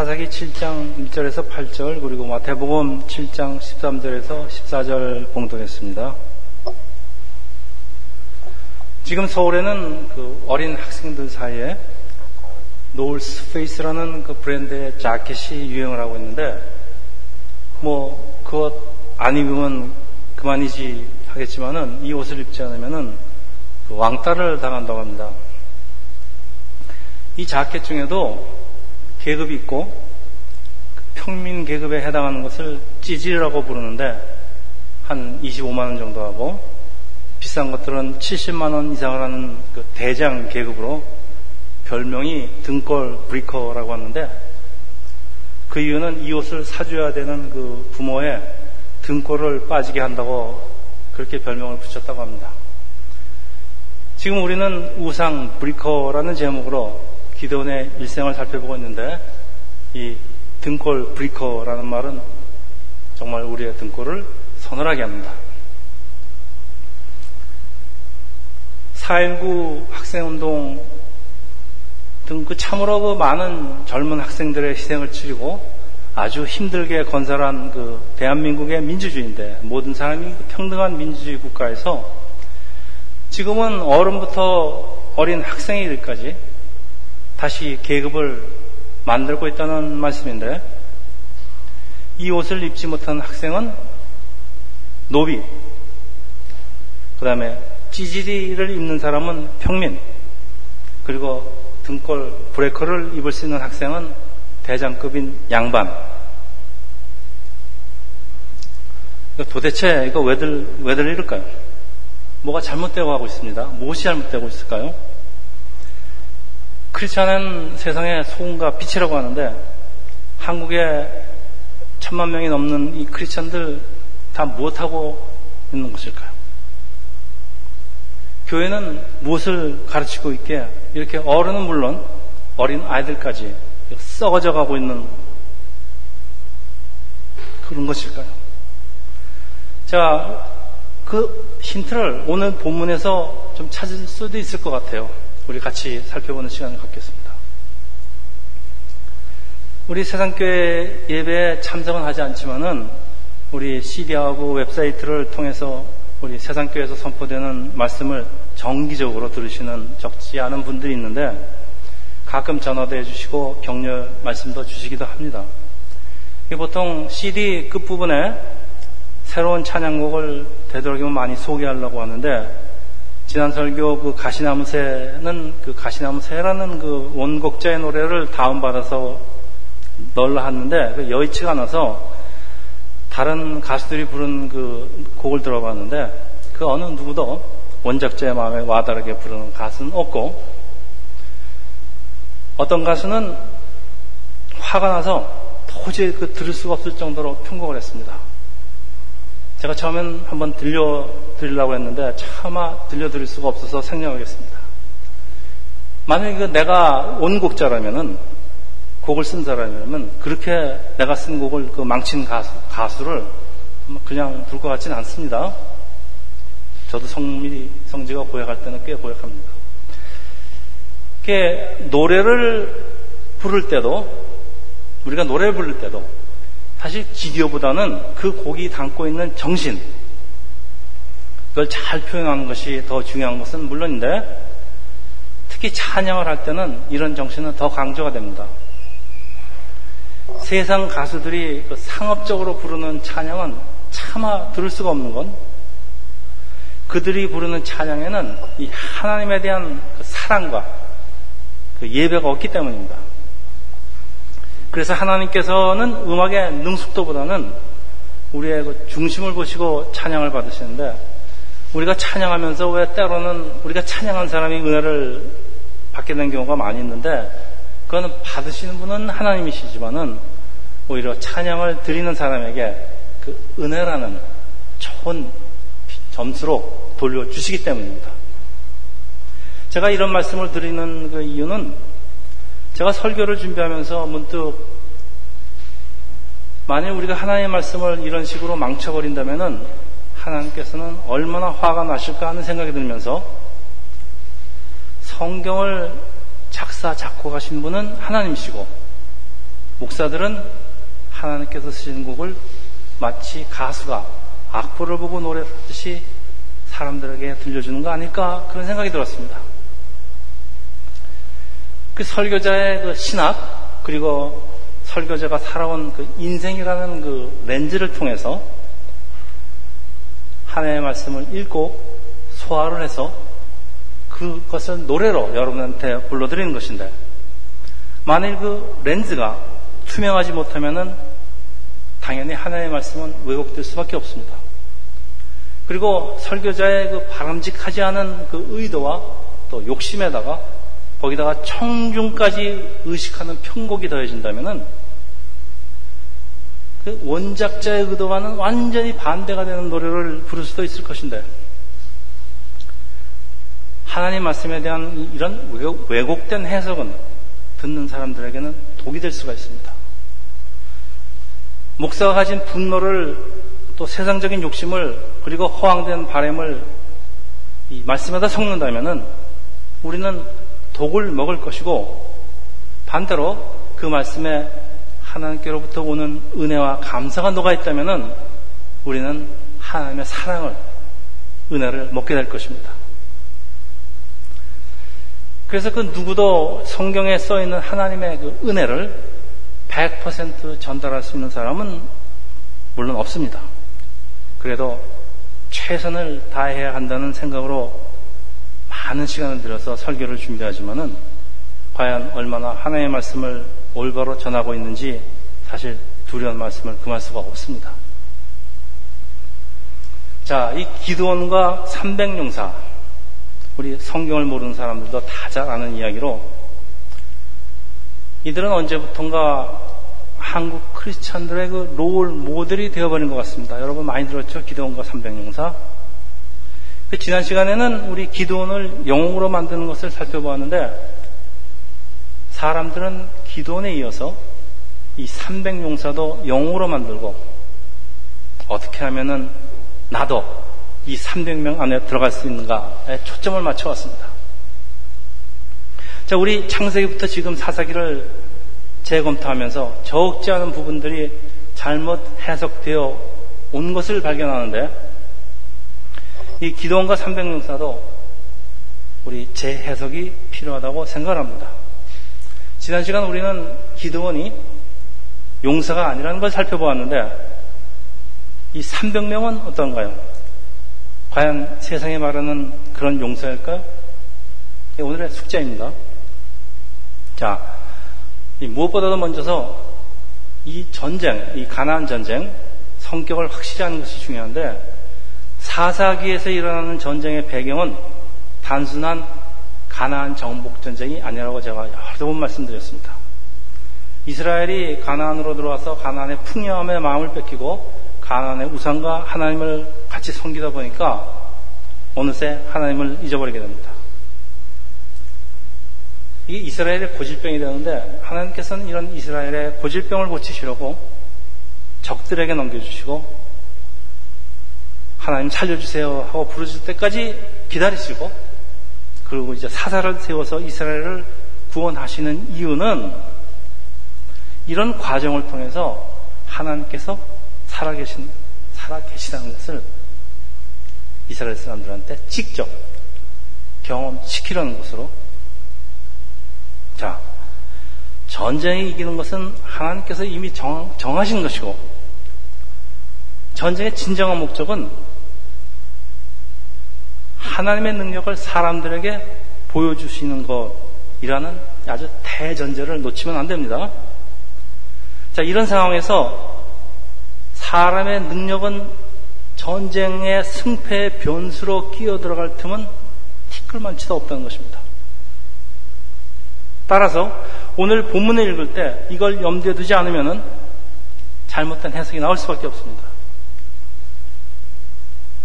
사사기 7장 1절에서 8절 그리고 마태복음 7장 13절에서 14절 봉독했습니다. 지금 서울에는 그 어린 학생들 사이에 노을스 페이스라는 그 브랜드의 자켓이 유행을 하고 있는데 뭐 그것 안 입으면 그만이지 하겠지만은 이 옷을 입지 않으면은 그 왕따를 당한다고 합니다. 이 자켓 중에도 계급이 있고 그 평민 계급에 해당하는 것을 찌질이라고 부르는데 한 25만 원 정도 하고 비싼 것들은 70만 원 이상을 하는 그 대장 계급으로 별명이 등골 브리커라고 하는데 그 이유는 이 옷을 사줘야 되는 그 부모의 등골을 빠지게 한다고 그렇게 별명을 붙였다고 합니다. 지금 우리는 우상 브리커라는 제목으로 기도원의 일생을 살펴보고 있는데 이 등골 브리커라는 말은 정말 우리의 등골을 서늘하게 합니다. 4.19 학생운동 등 그 참으로 그 많은 젊은 학생들의 희생을 치르고 아주 힘들게 건설한 그 대한민국의 민주주의인데 모든 사람이 그 평등한 민주주의 국가에서 지금은 어른부터 어린 학생이들까지 다시 계급을 만들고 있다는 말씀인데 이 옷을 입지 못한 학생은 노비, 그 다음에 찌질이를 입는 사람은 평민, 그리고 등골 브레이커를 입을 수 있는 학생은 대장급인 양반. 도대체 이거 왜들, 왜들 이럴까요? 뭐가 잘못되고 하고 있습니다. 무엇이 잘못되고 있을까요? 크리스천은 세상의 소금과 빛이라고 하는데 한국에 천만 명이 넘는 이 크리스천들 다 무엇하고 있는 것일까요? 교회는 무엇을 가르치고 있게 이렇게 어른은 물론 어린 아이들까지 썩어져 가고 있는 그런 것일까요? 자, 그 힌트를 오늘 본문에서 좀 찾을 수도 있을 것 같아요. 우리 같이 살펴보는 시간을 갖겠습니다. 우리 세상교회 예배에 참석은 하지 않지만은 우리 CD하고 웹사이트를 통해서 우리 세상교회에서 선포되는 말씀을 정기적으로 들으시는 적지 않은 분들이 있는데 가끔 전화도 해주시고 격려 말씀도 주시기도 합니다. 보통 CD 끝부분에 새로운 찬양곡을 되도록이면 많이 소개하려고 하는데 지난 설교 그 가시나무 새는 그 가시나무 새라는 그 원곡자의 노래를 다운받아서 널라 하는데 그 여의치가 않아서 다른 가수들이 부른 그 곡을 들어봤는데 그 어느 누구도 원작자의 마음에 와닿게 부르는 가수는 없고 어떤 가수는 화가 나서 도저히 그 들을 수가 없을 정도로 편곡을 했습니다. 제가 처음엔 한번 들려드리려고 했는데 차마 들려드릴 수가 없어서 생략하겠습니다. 만약에 그 내가 원곡자라면은 곡을 쓴 사람이라면 그렇게 내가 쓴 곡을 그 망친 가수, 가수를 그냥 둘 것 같지는 않습니다. 저도 성미, 성지가 고약할 때는 꽤 고약합니다. 노래를 부를 때도 우리가 노래를 부를 때도 사실 기교보다는 그 곡이 담고 있는 정신, 그걸 잘 표현하는 것이 더 중요한 것은 물론인데, 특히 찬양을 할 때는 이런 정신은 더 강조가 됩니다. 세상 가수들이 그 상업적으로 부르는 찬양은 차마 들을 수가 없는 건 그들이 부르는 찬양에는 이 하나님에 대한 그 사랑과 그 예배가 없기 때문입니다. 그래서 하나님께서는 음악의 능숙도보다는 우리의 그 중심을 보시고 찬양을 받으시는데 우리가 찬양하면서 왜 때로는 우리가 찬양한 사람이 은혜를 받게 된 경우가 많이 있는데 그거는 받으시는 분은 하나님이시지만은 오히려 찬양을 드리는 사람에게 그 은혜라는 좋은 점수로 돌려주시기 때문입니다. 제가 이런 말씀을 드리는 그 이유는 제가 설교를 준비하면서 문득 만약 우리가 하나님의 말씀을 이런 식으로 망쳐버린다면 하나님께서는 얼마나 화가 나실까 하는 생각이 들면서 성경을 작사 작곡하신 분은 하나님이시고 목사들은 하나님께서 쓰시는 곡을 마치 가수가 악보를 보고 노래하듯이 사람들에게 들려주는 거 아닐까 그런 생각이 들었습니다. 그 설교자의 그 신학 그리고 설교자가 살아온 그 인생이라는 그 렌즈를 통해서 하나님의 말씀을 읽고 소화를 해서 그것을 노래로 여러분한테 불러드리는 것인데 만일 그 렌즈가 투명하지 못하면은 당연히 하나님의 말씀은 왜곡될 수밖에 없습니다. 그리고 설교자의 그 바람직하지 않은 그 의도와 또 욕심에다가 거기다가 청중까지 의식하는 편곡이 더해진다면은 그 원작자의 의도와는 완전히 반대가 되는 노래를 부를 수도 있을 것인데 하나님 말씀에 대한 이런 왜곡된 해석은 듣는 사람들에게는 독이 될 수가 있습니다. 목사가 가진 분노를 또 세상적인 욕심을 그리고 허황된 바램을 이 말씀에다 섞는다면은 우리는 독을 먹을 것이고 반대로 그 말씀에 하나님께로부터 오는 은혜와 감사가 녹아 있다면은 우리는 하나님의 사랑을 은혜를 먹게 될 것입니다. 그래서 그 누구도 성경에 써 있는 하나님의 그 은혜를 100% 전달할 수 있는 사람은 물론 없습니다. 그래도 최선을 다해야 한다는 생각으로 많은 시간을 들여서 설교를 준비하지만은 과연 얼마나 하나님의 말씀을 올바로 전하고 있는지 사실 두려운 말씀을 금할 수가 없습니다. 자, 이 기도원과 300용사 우리 성경을 모르는 사람들도 다 잘 아는 이야기로 이들은 언제부턴가 한국 크리스찬들의 그 롤 모델이 되어버린 것 같습니다. 여러분 많이 들었죠? 기도원과 삼백용사. 그 지난 시간에는 우리 기도원을 영웅으로 만드는 것을 살펴보았는데 사람들은 기도원에 이어서 이 삼백용사도 영웅으로 만들고 어떻게 하면은 나도 이 300명 안에 들어갈 수 있는가에 초점을 맞춰왔습니다. 자, 우리 창세기부터 지금 사사기를 재검토하면서 적지 않은 부분들이 잘못 해석되어 온 것을 발견하는데 이 기도원과 300명사도 우리 재해석이 필요하다고 생각합니다. 지난 시간 우리는 기도원이 용사가 아니라는 걸 살펴보았는데 이 300명은 어떤가요? 과연 세상에 말하는 그런 용서일까요? 오늘의 숙제입니다. 자, 무엇보다도 먼저서 이 전쟁, 이 가나안 전쟁, 성격을 확실히 하는 것이 중요한데 사사기에서 일어나는 전쟁의 배경은 단순한 가나안 정복 전쟁이 아니라고 제가 여러 번 말씀드렸습니다. 이스라엘이 가나안으로 들어와서 가나안의 풍요함에 마음을 뺏기고 가나안의 우상과 하나님을 같이 섬기다 보니까 어느새 하나님을 잊어버리게 됩니다. 이게 이스라엘의 고질병이 되는데 하나님께서는 이런 이스라엘의 고질병을 고치시려고 적들에게 넘겨주시고 하나님 살려주세요 하고 부르실 때까지 기다리시고 그리고 이제 사사를 세워서 이스라엘을 구원하시는 이유는 이런 과정을 통해서 하나님께서 살아계신, 살아계시다는 것을 이스라엘 사람들한테 직접 경험시키려는 것으로 자, 전쟁에 이기는 것은 하나님께서 이미 정, 정하신 것이고 전쟁의 진정한 목적은 하나님의 능력을 사람들에게 보여주시는 것이라는 아주 대전제를 놓치면 안 됩니다. 자, 이런 상황에서 사람의 능력은 전쟁의 승패의 변수로 끼어 들어갈 틈은 티끌만치도 없다는 것입니다. 따라서 오늘 본문을 읽을 때 이걸 염두에 두지 않으면 잘못된 해석이 나올 수밖에 없습니다.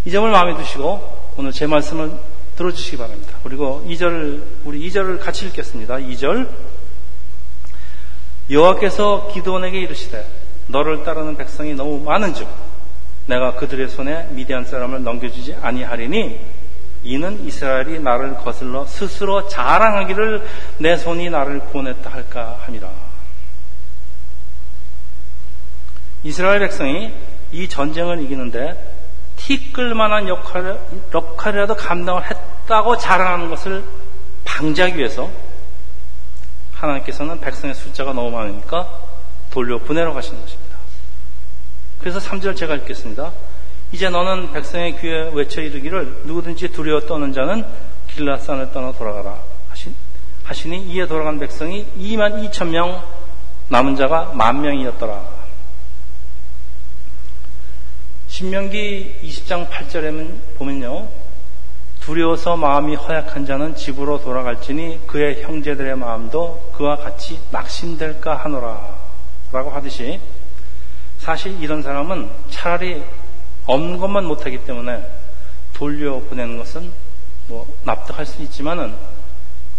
이 점을 마음에 두시고 오늘 제 말씀을 들어주시기 바랍니다. 그리고 2절을 우리 2절을 같이 읽겠습니다. 2절 여호와께서 기도원에게 이르시되 너를 따르는 백성이 너무 많은즉 내가 그들의 손에 미디안 사람을 넘겨주지 아니하리니 이는 이스라엘이 나를 거슬러 스스로 자랑하기를 내 손이 나를 보냈다 할까 함이라. 이스라엘 백성이 이 전쟁을 이기는데 티끌만한 역할, 역할이라도 감당을 했다고 자랑하는 것을 방지하기 위해서 하나님께서는 백성의 숫자가 너무 많으니까 돌려 보내러 가시는 것입니다. 그래서 3절 제가 읽겠습니다. 이제 너는 백성의 귀에 외쳐 이르기를 누구든지 두려워 떠는 자는 길라산을 떠나 돌아가라 하시니 이에 돌아간 백성이 2만 2천 명 남은 자가 만 명이었더라. 신명기 20장 8절에 보면요. 두려워서 마음이 허약한 자는 집으로 돌아갈지니 그의 형제들의 마음도 그와 같이 낙심될까 하노라. 라고 하듯이 사실 이런 사람은 차라리 없는 것만 못하기 때문에 돌려보내는 것은 뭐 납득할 수 있지만은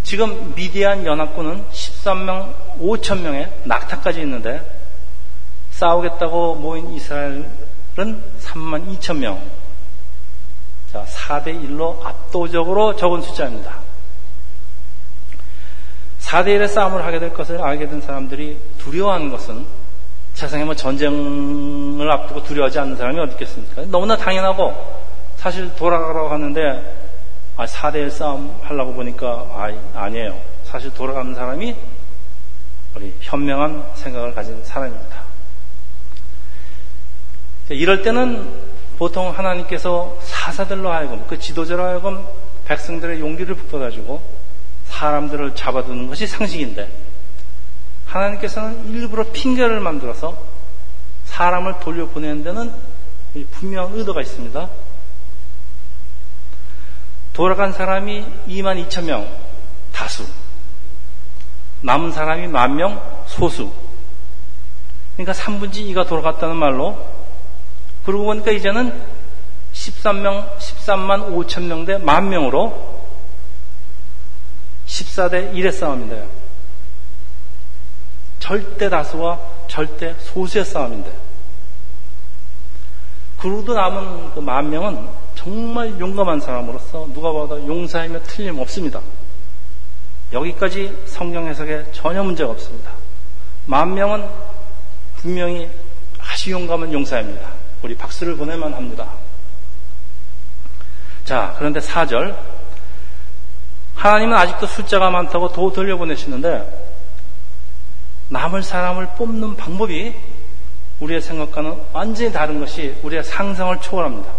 지금 미디안 연합군은 13명, 5천 명의 낙타까지 있는데 싸우겠다고 모인 이스라엘 은 3만 2천 명. 자, 4대 1로 압도적으로 적은 숫자입니다. 4대 1의 싸움을 하게 될 것을 알게 된 사람들이 두려워하는 것은 세상에 뭐 전쟁을 앞두고 두려워하지 않는 사람이 어디 있겠습니까? 너무나 당연하고 사실 돌아가라고 하는데 아, 4대 1 싸움 하려고 보니까 아, 아니에요. 사실 돌아가는 사람이 우리 현명한 생각을 가진 사람입니다. 이럴 때는 보통 하나님께서 사사들로 하여금 그 지도자로 하여금 백성들의 용기를 북돋아주고 사람들을 잡아두는 것이 상식인데 하나님께서는 일부러 핑계를 만들어서 사람을 돌려보내는 데는 분명한 의도가 있습니다. 돌아간 사람이 2만 2천 명 다수 남은 사람이 만 명 소수 그러니까 3분지 2가 돌아갔다는 말로 그러고 보니까 이제는 13명, 13만 5천 명대 만 명으로 14대 1의 싸움인데요. 절대 다수와 절대 소수의 싸움인데. 그러고도 남은 그 만 명은 정말 용감한 사람으로서 누가 봐도 용사이며 틀림없습니다. 여기까지 성경 해석에 전혀 문제가 없습니다. 만 명은 분명히 아주 용감한 용사입니다. 우리 박수를 보내만 합니다. 자, 그런데 4절. 하나님은 아직도 숫자가 많다고 도 돌려보내시는데 남을 사람을 뽑는 방법이 우리의 생각과는 완전히 다른 것이 우리의 상상을 초월합니다.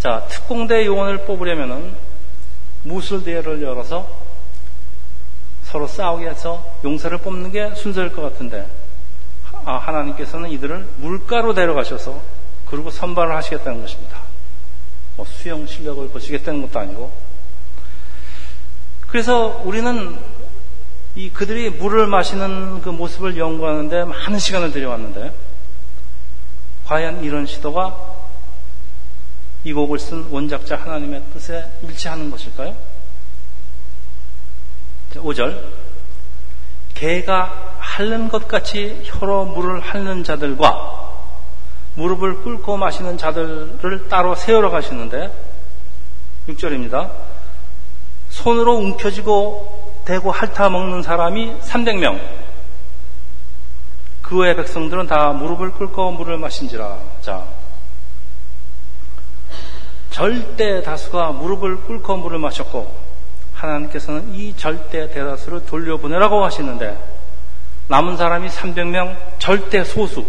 자, 특공대 요원을 뽑으려면은 무술대회를 열어서 서로 싸우게 해서 용사를 뽑는 게 순서일 것 같은데 아, 하나님께서는 이들을 물가로 데려가셔서 그리고 선발을 하시겠다는 것입니다. 뭐 수영 실력을 보시겠다는 것도 아니고. 그래서 우리는 이 그들이 물을 마시는 그 모습을 연구하는데 많은 시간을 들여왔는데 과연 이런 시도가 이 곡을 쓴 원작자 하나님의 뜻에 일치하는 것일까요? 5절 개가 핥는 것 같이 혀로 물을 핥는 자들과 무릎을 꿇고 마시는 자들을 따로 세우러 가시는데 6절입니다. 손으로 움켜쥐고 대고 핥아 먹는 사람이 300명. 그 외의 백성들은 다 무릎을 꿇고 물을 마신지라. 자. 절대 다수가 무릎을 꿇고 물을 마셨고 하나님께서는 이 절대 대다수를 돌려보내라고 하시는데 남은 사람이 300명 절대 소수.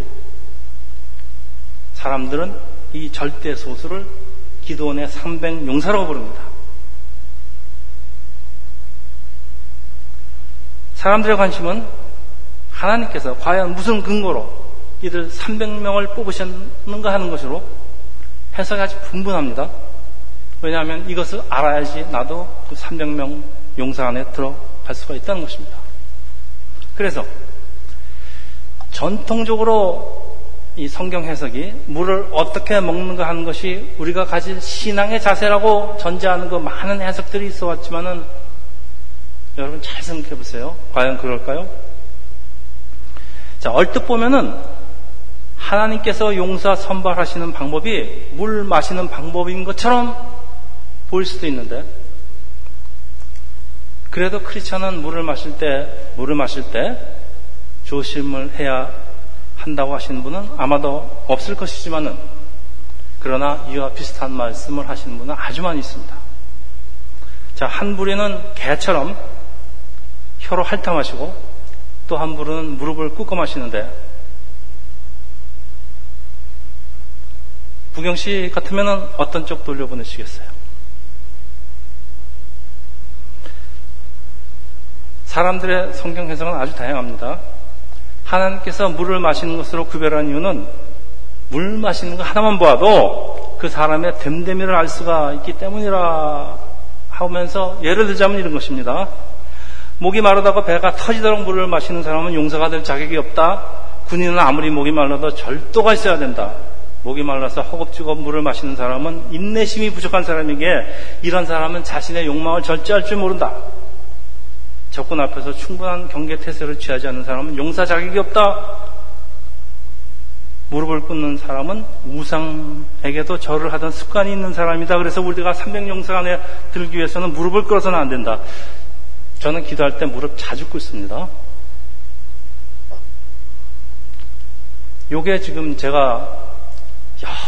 사람들은 이 절대 소수를 기도원의 300 용사라고 부릅니다. 사람들의 관심은 하나님께서 과연 무슨 근거로 이들 300명을 뽑으셨는가 하는 것으로 해석이 아주 분분합니다. 왜냐하면 이것을 알아야지 나도 그 300명 용사 안에 들어갈 수가 있다는 것입니다. 그래서 전통적으로 이 성경 해석이 물을 어떻게 먹는가 하는 것이 우리가 가진 신앙의 자세라고 전제하는 그 많은 해석들이 있어 왔지만은 여러분 잘 생각해 보세요. 과연 그럴까요? 자, 얼뜻 보면은 하나님께서 용사 선발하시는 방법이 물 마시는 방법인 것처럼 보일 수도 있는데 그래도 크리스천은 물을 마실 때 물을 마실 때 조심을 해야 한다고 하시는 분은 아마도 없을 것이지만은 그러나 이와 비슷한 말씀을 하시는 분은 아주 많이 있습니다. 자, 한 부리는 개처럼 혀로 핥아마시고 또 한 부리는 무릎을 꿇고 마시는데 부경 씨 같으면 어떤 쪽 돌려보내시겠어요? 사람들의 성경 해석은 아주 다양합니다. 하나님께서 물을 마시는 것으로 구별한 이유는 물 마시는 거 하나만 보아도 그 사람의 됨됨이를 알 수가 있기 때문이라 하면서 예를 들자면 이런 것입니다. 목이 마르다가 배가 터지도록 물을 마시는 사람은 용서가 될 자격이 없다. 군인은 아무리 목이 말라도 절도가 있어야 된다. 목이 말라서 허겁지겁 물을 마시는 사람은 인내심이 부족한 사람에게 이런 사람은 자신의 욕망을 절제할 줄 모른다. 적군 앞에서 충분한 경계 태세를 취하지 않는 사람은 용사 자격이 없다. 무릎을 꿇는 사람은 우상에게도 절을 하던 습관이 있는 사람이다. 그래서 우리가 300용사 안에 들기 위해서는 무릎을 꿇어서는 안 된다. 저는 기도할 때 무릎 자주 꿇습니다. 요게 지금 제가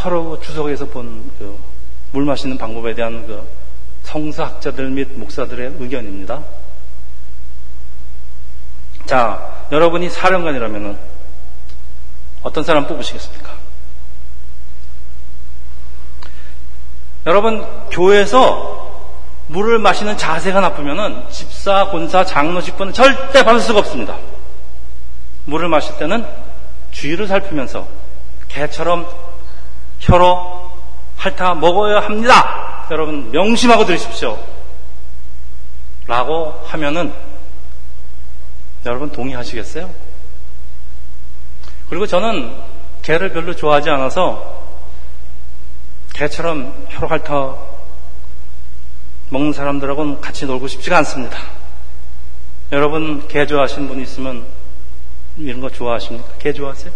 여러 주석에서 본물 마시는 방법에 대한 그 성사학자들 및 목사들의 의견입니다. 자, 여러분이 사령관이라면 어떤 사람 뽑으시겠습니까? 여러분, 교회에서 물을 마시는 자세가 나쁘면은 집사, 권사, 장로 직분은 절대 받을 수가 없습니다. 물을 마실 때는 주위를 살피면서 개처럼 혀로 핥아 먹어야 합니다. 여러분 명심하고 들으십시오. 라고 하면은 여러분 동의하시겠어요? 그리고 저는 개를 별로 좋아하지 않아서 개처럼 혀로 핥아 먹는 사람들하고는 같이 놀고 싶지가 않습니다. 여러분 개 좋아하시는 분 있으면 이런 거 좋아하십니까? 개 좋아하세요?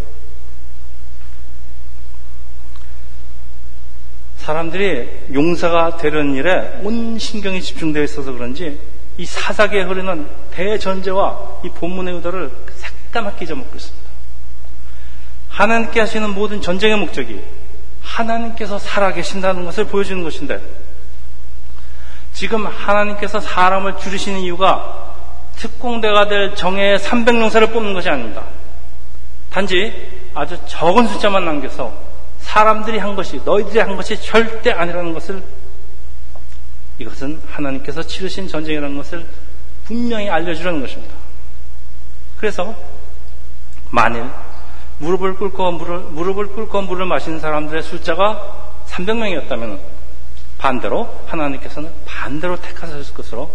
사람들이 용사가 되는 일에 온 신경이 집중되어 있어서 그런지 이 사사기에 흐르는 대전제와 이 본문의 의도를 새까맣게 잊어먹고 있습니다. 하나님께 하시는 모든 전쟁의 목적이 하나님께서 살아계신다는 것을 보여주는 것인데 지금 하나님께서 사람을 줄이시는 이유가 특공대가 될 정예의 300용사를 뽑는 것이 아닙니다. 단지 아주 적은 숫자만 남겨서 사람들이 한 것이 너희들이 한 것이 절대 아니라는 것을 이것은 하나님께서 치르신 전쟁이라는 것을 분명히 알려주려는 것입니다. 그래서 만일 무릎을 꿇고 물을, 무릎을 꿇고 물을 마시는 사람들의 숫자가 300명이었다면 반대로 하나님께서는 반대로 택하셨을 것으로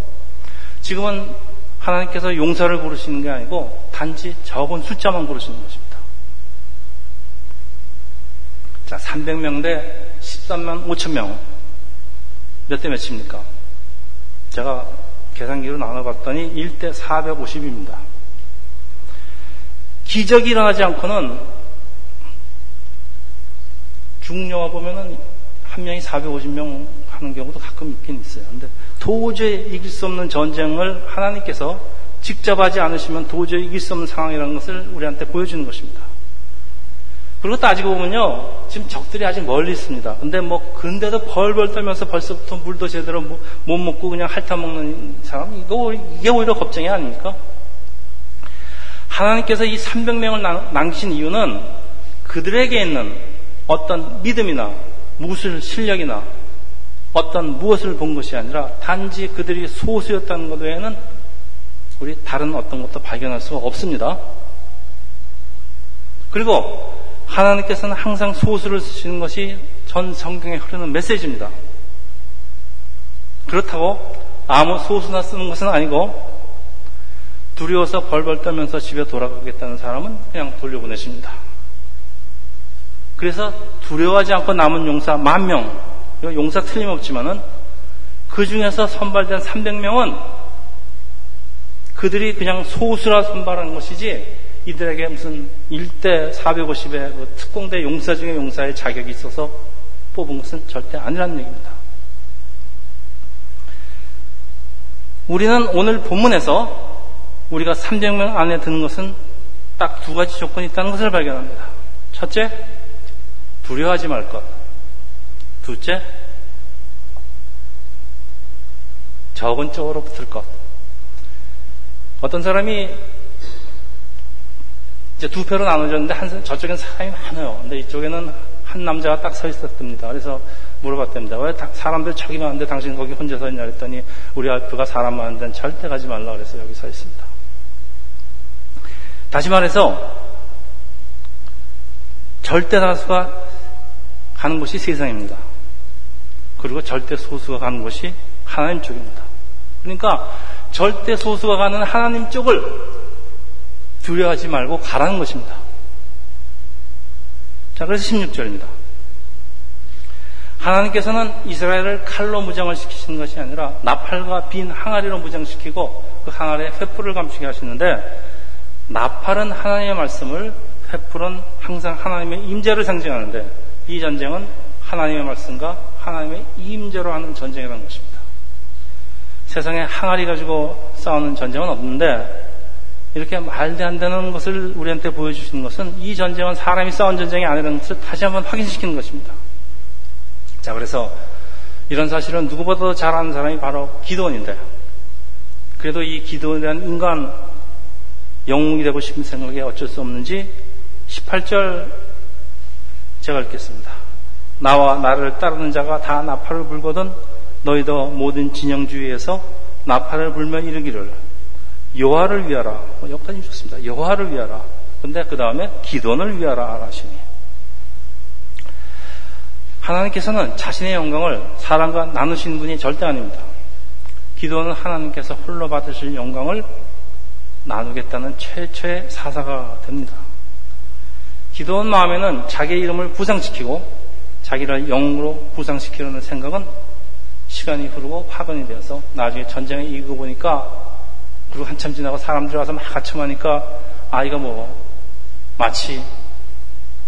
지금은 하나님께서 용서를 고르시는 게 아니고 단지 적은 숫자만 고르시는 것입니다. 자, 300명 대 13만 5천 명. 몇 대 몇입니까? 제가 계산기로 나눠봤더니 1대 450입니다. 기적이 일어나지 않고는 중요화 보면은 한 명이 450명 하는 경우도 가끔 있긴 있어요. 근데 도저히 이길 수 없는 전쟁을 하나님께서 직접 하지 않으시면 도저히 이길 수 없는 상황이라는 것을 우리한테 보여주는 것입니다. 그리고 따지고 보면요, 지금 적들이 아직 멀리 있습니다. 근데 뭐, 근데도 벌벌 떨면서 벌써부터 물도 제대로 못 먹고 그냥 핥아먹는 사람, 이거, 이게 오히려 걱정이 아닙니까? 하나님께서 이 300명을 남기신 이유는 그들에게 있는 어떤 믿음이나 무술 실력이나 어떤 무엇을 본 것이 아니라 단지 그들이 소수였다는 것 외에는 우리 다른 어떤 것도 발견할 수가 없습니다. 그리고 하나님께서는 항상 소수를 쓰시는 것이 전 성경에 흐르는 메시지입니다. 그렇다고 아무 소수나 쓰는 것은 아니고 두려워서 벌벌 떨면서 집에 돌아가겠다는 사람은 그냥 돌려보내십니다. 그래서 두려워하지 않고 남은 용사 만 명, 용사 틀림없지만은 그 중에서 선발된 300명은 그들이 그냥 소수라 선발한 것이지 이들에게 무슨 1대 450의 그 특공대 용사 중에 용사의 자격이 있어서 뽑은 것은 절대 아니라는 얘기입니다. 우리는 오늘 본문에서 우리가 300명 안에 드는 것은 딱 두 가지 조건이 있다는 것을 발견합니다. 첫째, 두려워하지 말 것. 둘째, 적은 쪽으로 붙을 것. 어떤 사람이 이제 두 표로 나눠졌는데 한, 저쪽엔 사람이 많아요. 근데 이쪽에는 한 남자가 딱 서 있었답니다. 그래서 물어봤답니다. 왜 사람들 저기 많은데 당신 거기 혼자 서 있냐 그랬더니 우리 학교가 사람 많은데 절대 가지 말라 그래서 여기 서 있습니다. 다시 말해서 절대 다수가 가는 곳이 세상입니다. 그리고 절대 소수가 가는 곳이 하나님 쪽입니다. 그러니까 절대 소수가 가는 하나님 쪽을 두려워하지 말고 가라는 것입니다. 자, 그래서 16절입니다. 하나님께서는 이스라엘을 칼로 무장을 시키시는 것이 아니라 나팔과 빈 항아리로 무장시키고 그 항아리에 횃불을 감추게 하시는데 나팔은 하나님의 말씀을 횃불은 항상 하나님의 임재를 상징하는데 이 전쟁은 하나님의 말씀과 하나님의 임재로 하는 전쟁이라는 것입니다. 세상에 항아리 가지고 싸우는 전쟁은 없는데 이렇게 말도 안 되는 것을 우리한테 보여주시는 것은 이 전쟁은 사람이 싸운 전쟁이 아니라는 것을 다시 한번 확인시키는 것입니다. 자, 그래서 이런 사실은 누구보다도 잘 아는 사람이 바로 기도원인데, 그래도 이 기도원이라는 인간 영웅이 되고 싶은 생각에 어쩔 수 없는지 18절 제가 읽겠습니다. 나와 나를 따르는 자가 다 나팔을 불거든 너희도 모든 진영주의에서 나팔을 불며 이르기를 여호와를 위하라. 뭐 여기까지 좋습니다. 여호와를 위하라. 근데 그 다음에 기도원을 위하라 하시니 하나님께서는 자신의 영광을 사람과 나누신 분이 절대 아닙니다. 기도는 하나님께서 홀로 받으실 영광을 나누겠다는 최초의 사사가 됩니다. 기도원 마음에는 자기 이름을 부상시키고 자기를 영으로 부상시키려는 생각은 시간이 흐르고 파근이 되어서 나중에 전쟁에 이기고 보니까 그리고 한참 지나고 사람들이 와서 막 가첨하니까 아이가 뭐 마치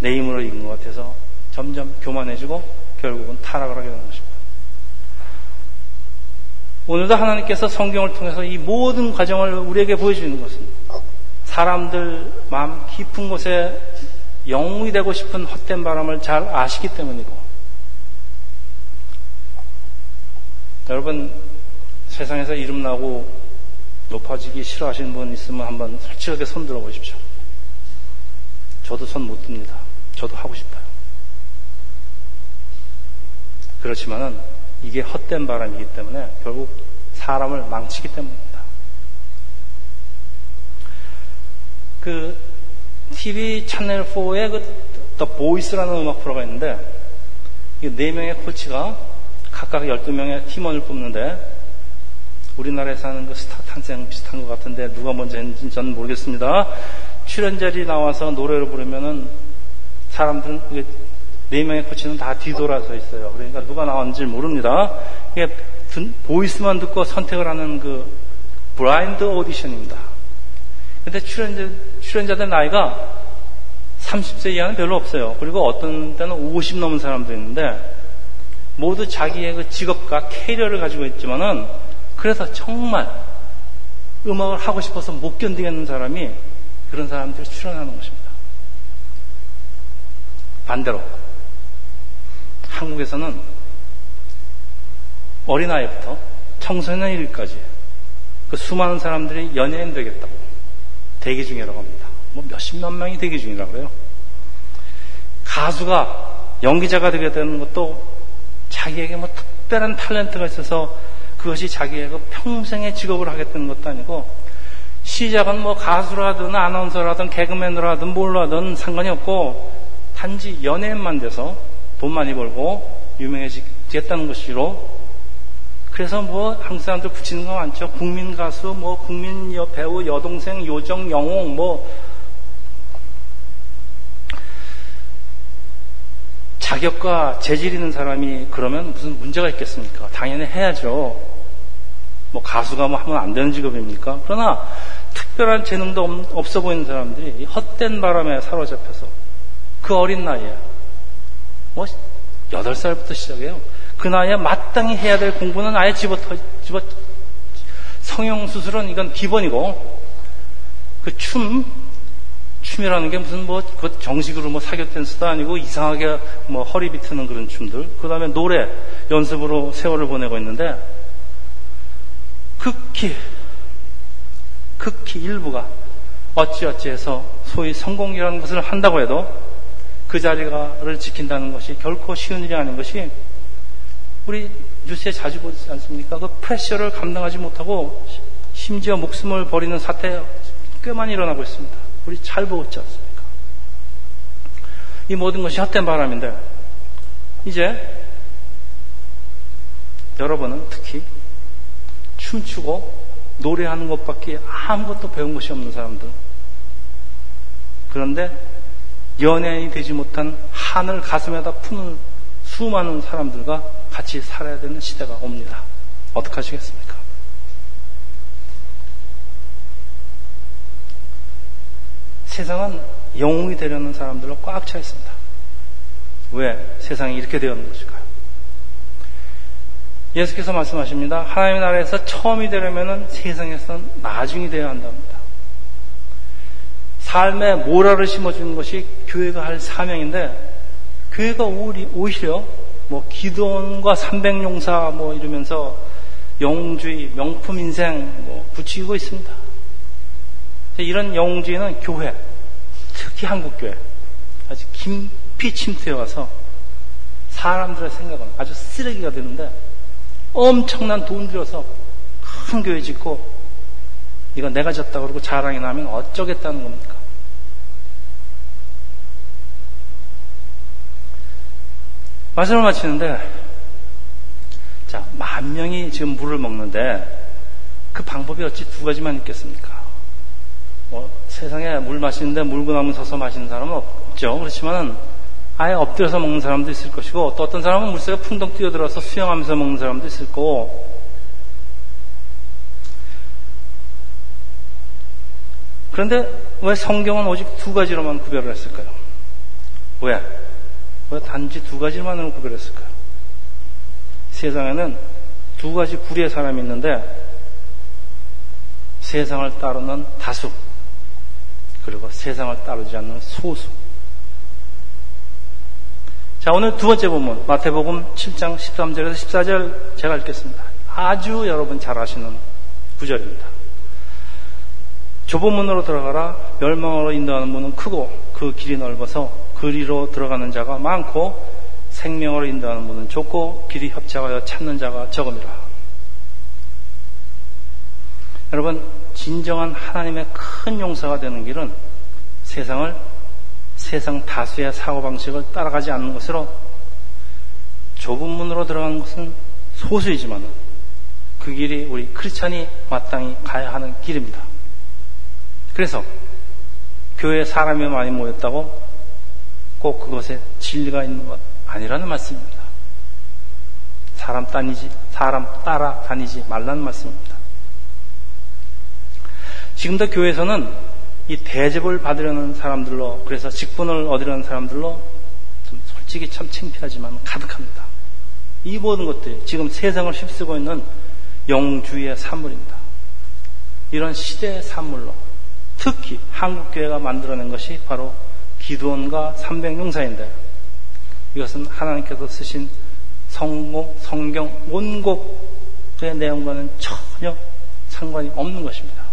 내 힘으로 이긴 것 같아서 점점 교만해지고 결국은 타락을 하게 되는 것입니다. 오늘도 하나님께서 성경을 통해서 이 모든 과정을 우리에게 보여주는 것은 사람들 마음 깊은 곳에 영웅이 되고 싶은 헛된 바람을 잘 아시기 때문이고 여러분 세상에서 이름 나고 높아지기 싫어하시는 분 있으면 한번 솔직하게 손 들어 보십시오. 저도 손 못 듭니다. 저도 하고 싶어요. 그렇지만은 이게 헛된 바람이기 때문에 결국 사람을 망치기 때문입니다. 그 TV 채널 4에 그 The Voice라는 음악 프로가 있는데 네 명의 코치가 각각 12명의 팀원을 뽑는데 우리나라에서 하는 그 스타 탄생 비슷한 것 같은데 누가 먼저 했는지 저는 모르겠습니다. 출연자들이 나와서 노래를 부르면은 사람들은 네 명의 코치는 다 뒤돌아서 있어요. 그러니까 누가 나왔는지 모릅니다. 이게 voice만 듣고 선택을 하는 그 브라인드 오디션입니다. 근데 출연자, 출연자들 나이가 30세 이하는 별로 없어요. 그리고 어떤 때는 50 넘은 사람도 있는데 모두 자기의 그 직업과 career를 가지고 있지만은 그래서 정말 음악을 하고 싶어서 못 견디겠는 사람이 그런 사람들이 출연하는 것입니다. 반대로 한국에서는 어린아이부터 청소년일까지 그 수많은 사람들이 연예인 되겠다고 대기 중이라고 합니다. 뭐 몇십만 명이 대기 중이라고 그래요. 가수가 연기자가 되게 되는 것도 자기에게 뭐 특별한 탤런트가 있어서 그것이 자기의 그 평생의 직업을 하겠다는 것도 아니고 시작은 뭐 가수라든 아나운서라든 뭘로 하든 상관이 없고 단지 연예인만 돼서 돈 많이 벌고 유명해지겠다는 것이로 그래서 뭐 한국 사람들 붙이는 거 많죠. 국민 가수, 뭐 국민 여, 배우, 여동생, 요정, 영웅, 뭐 자격과 재질 있는 사람이 그러면 무슨 문제가 있겠습니까? 당연히 해야죠. 뭐 가수가 뭐 하면 안 되는 직업입니까? 그러나 특별한 재능도 없어 보이는 사람들이 헛된 바람에 사로잡혀서 그 어린 나이에 뭐 8살부터 시작해요. 그 나이에 마땅히 해야 될 공부는 아예 집어 집어 성형 수술은 이건 기본이고 그 춤 춤이라는 게 무슨 뭐, 그 정식으로 뭐 사교 댄스도 아니고 이상하게 뭐 허리 비트는 그런 춤들. 그 다음에 노래 연습으로 세월을 보내고 있는데, 극히, 극히 일부가 어찌어찌해서 소위 성공이라는 것을 한다고 해도 그 자리가를 지킨다는 것이 결코 쉬운 일이 아닌 것이 우리 뉴스에 자주 보지 않습니까? 그 프레셔를 감당하지 못하고 심지어 목숨을 버리는 사태 꽤 많이 일어나고 있습니다. 우리 잘 보고 있지 않습니까? 이 모든 것이 헛된 바람인데, 이제 여러분은 특히 춤추고 노래하는 것밖에 아무것도 배운 것이 없는 사람들. 그런데 연예인이 되지 못한 한을 가슴에다 푸는 수많은 사람들과 같이 살아야 되는 시대가 옵니다. 어떡 하시겠습니까? 세상은 영웅이 되려는 사람들로 꽉 차 있습니다. 왜 세상이 이렇게 되었는 것일까요? 예수께서 말씀하십니다. 하나님의 나라에서 처음이 되려면 세상에서 나중이 되어야 한답니다. 삶에 모라를 심어주는 것이 교회가 할 사명인데 교회가 오히려 뭐 기도원과 삼백용사 뭐 이러면서 영웅주의, 명품 인생 뭐 붙이고 있습니다. 이런 영웅주의는 교회, 특히 한국교회 아주 깊이 침투해 와서 사람들의 생각은 아주 쓰레기가 되는데 엄청난 돈 들여서 큰 교회 짓고 이거 내가 졌다 그러고 자랑이 나면 어쩌겠다는 겁니까? 말씀을 마치는데 자, 만 명이 지금 물을 먹는데 그 방법이 어찌 두 가지만 있겠습니까? 뭐 세상에 물 마시는데 물구나무 서서 마시는 사람은 없죠. 그렇지만은 아예 엎드려서 먹는 사람도 있을 것이고 또 어떤 사람은 물속에 풍덩 뛰어들어서 수영하면서 먹는 사람도 있을 거고 그런데 왜 성경은 오직 두 가지로만 구별을 했을까요? 왜? 왜 단지 두 가지만으로 구별했을까요? 세상에는 두 가지 구리의 사람이 있는데 세상을 따르는 다수 그리고 세상을 따르지 않는 소수 자, 오늘 두 번째 본문, 마태복음 7장 13절에서 14절 제가 읽겠습니다. 아주 여러분 잘 아시는 구절입니다. 좁은 문으로 들어가라, 멸망으로 인도하는 문은 크고 그 길이 넓어서 그리로 들어가는 자가 많고 생명으로 인도하는 문은 좁고 길이 협착하여 찾는 자가 적음이라. 여러분, 진정한 하나님의 큰 용서가 되는 길은 세상을 세상 다수의 사고방식을 따라가지 않는 것으로 좁은 문으로 들어가는 것은 소수이지만 그 길이 우리 크리스찬이 마땅히 가야 하는 길입니다. 그래서 교회에 사람이 많이 모였다고 꼭 그것에 진리가 있는 것 아니라는 말씀입니다. 사람 다니지, 사람 따라 다니지 말라는 말씀입니다. 지금도 교회에서는 이 대접을 받으려는 사람들로 그래서 직분을 얻으려는 사람들로 좀 솔직히 참 창피하지만 가득합니다. 이 모든 것들이 지금 세상을 휩쓰고 있는 영주의 산물입니다. 이런 시대의 산물로 특히 한국교회가 만들어낸 것이 바로 기도원과 삼백용사인데 이것은 하나님께서 쓰신 성공, 성경 원곡의 내용과는 전혀 상관이 없는 것입니다.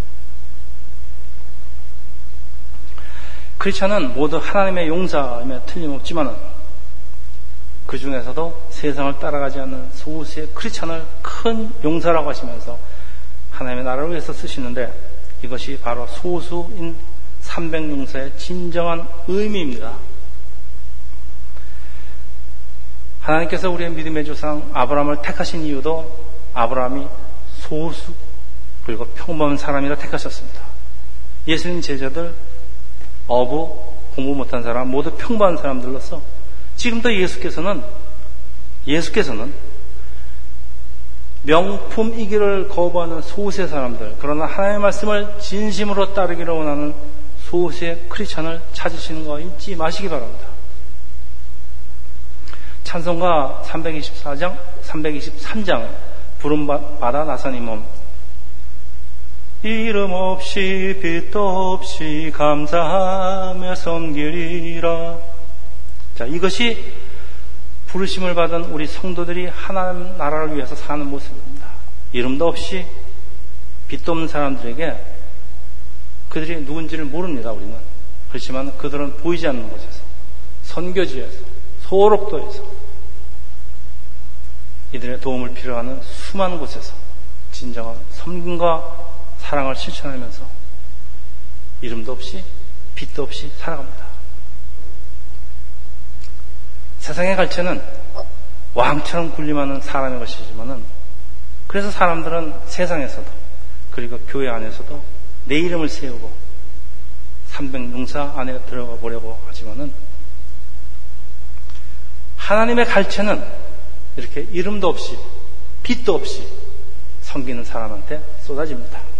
크리스천은 모두 하나님의 용사임에 틀림없지만 그 중에서도 세상을 따라가지 않는 소수의 크리스천을 큰 용사라고 하시면서 하나님의 나라를 위해서 쓰시는데 이것이 바로 소수인 300용사의 진정한 의미입니다. 하나님께서 우리의 믿음의 조상 아브라함을 택하신 이유도 아브라함이 소수 그리고 평범한 사람이라 택하셨습니다. 예수님 제자들 어부, 공부 못한 사람, 모두 평범한 사람들로서 지금도 예수께서는 예수께서는 명품 이기를 거부하는 소수의 사람들, 그러나 하나님의 말씀을 진심으로 따르기를 원하는 소수의 크리스천을 찾으시는 거 잊지 마시기 바랍니다. 찬송가 324장, 323장 부름받아 나선 이 몸. 이름 없이 빛도 없이 감사하며 섬기리라. 자, 이것이 부르심을 받은 우리 성도들이 하나님 나라를 위해서 사는 모습입니다. 이름도 없이 빛도 없는 사람들에게 그들이 누군지를 모릅니다, 우리는. 그렇지만 그들은 보이지 않는 곳에서, 선교지에서, 소록도에서, 이들의 도움을 필요하는 수많은 곳에서 진정한 섬김과 사랑을 실천하면서 이름도 없이 빛도 없이 살아갑니다. 세상의 갈채는 왕처럼 군림하는 사람의 것이지만은 그래서 사람들은 세상에서도 그리고 교회 안에서도 내 이름을 세우고 300용사 안에 들어가 보려고 하지만은 하나님의 갈채는 이렇게 이름도 없이 빛도 없이 섬기는 사람한테 쏟아집니다.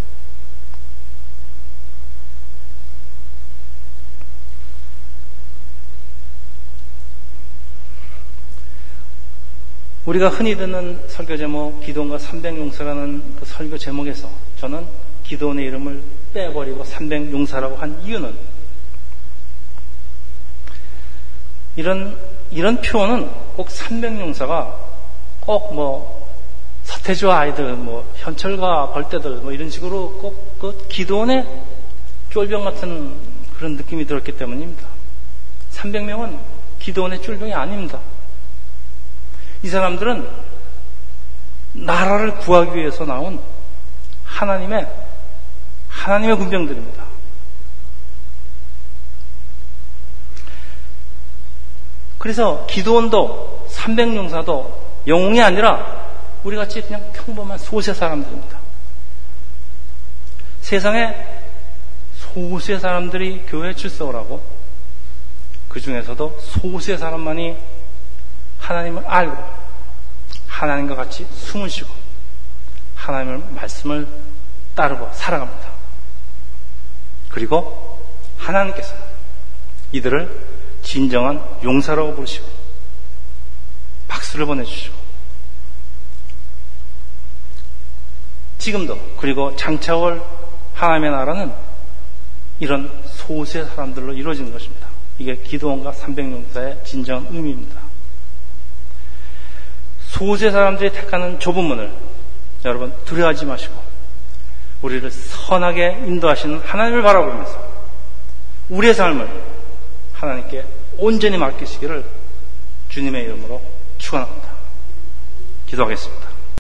우리가 흔히 듣는 설교 제목 기도원과 300용사라는 그 설교 제목에서 저는 기도원의 이름을 빼버리고 300용사라고 한 이유는 이런 이런 표현은 꼭 300용사가 꼭 뭐 서태지와 아이들 뭐 현철과 벌떼들 뭐 이런 식으로 꼭 그 기도원의 쫄병 같은 그런 느낌이 들었기 때문입니다. 300명은 기도원의 쫄병이 아닙니다. 이 사람들은 나라를 구하기 위해서 나온 하나님의 하나님의 군병들입니다. 그래서 기도원도 300용사도 영웅이 아니라 우리 같이 그냥 평범한 소세 사람들입니다. 세상에 소수의 사람들이 교회에 출석을 하고 그 중에서도 소수의 사람만이 하나님을 알고 하나님과 같이 숨을 쉬고 하나님의 말씀을 따르고 살아갑니다. 그리고 하나님께서 이들을 진정한 용사라고 부르시고 박수를 보내주시고 지금도 그리고 장차올 하나님의 나라는 이런 소수의 사람들로 이루어지는 것입니다. 이게 기도원과 300용사의 진정한 의미입니다. 소수의 사람들이 택하는 좁은 문을 여러분 두려워하지 마시고 우리를 선하게 인도하시는 하나님을 바라보면서 우리의 삶을 하나님께 온전히 맡기시기를 주님의 이름으로 축원합니다. 기도하겠습니다.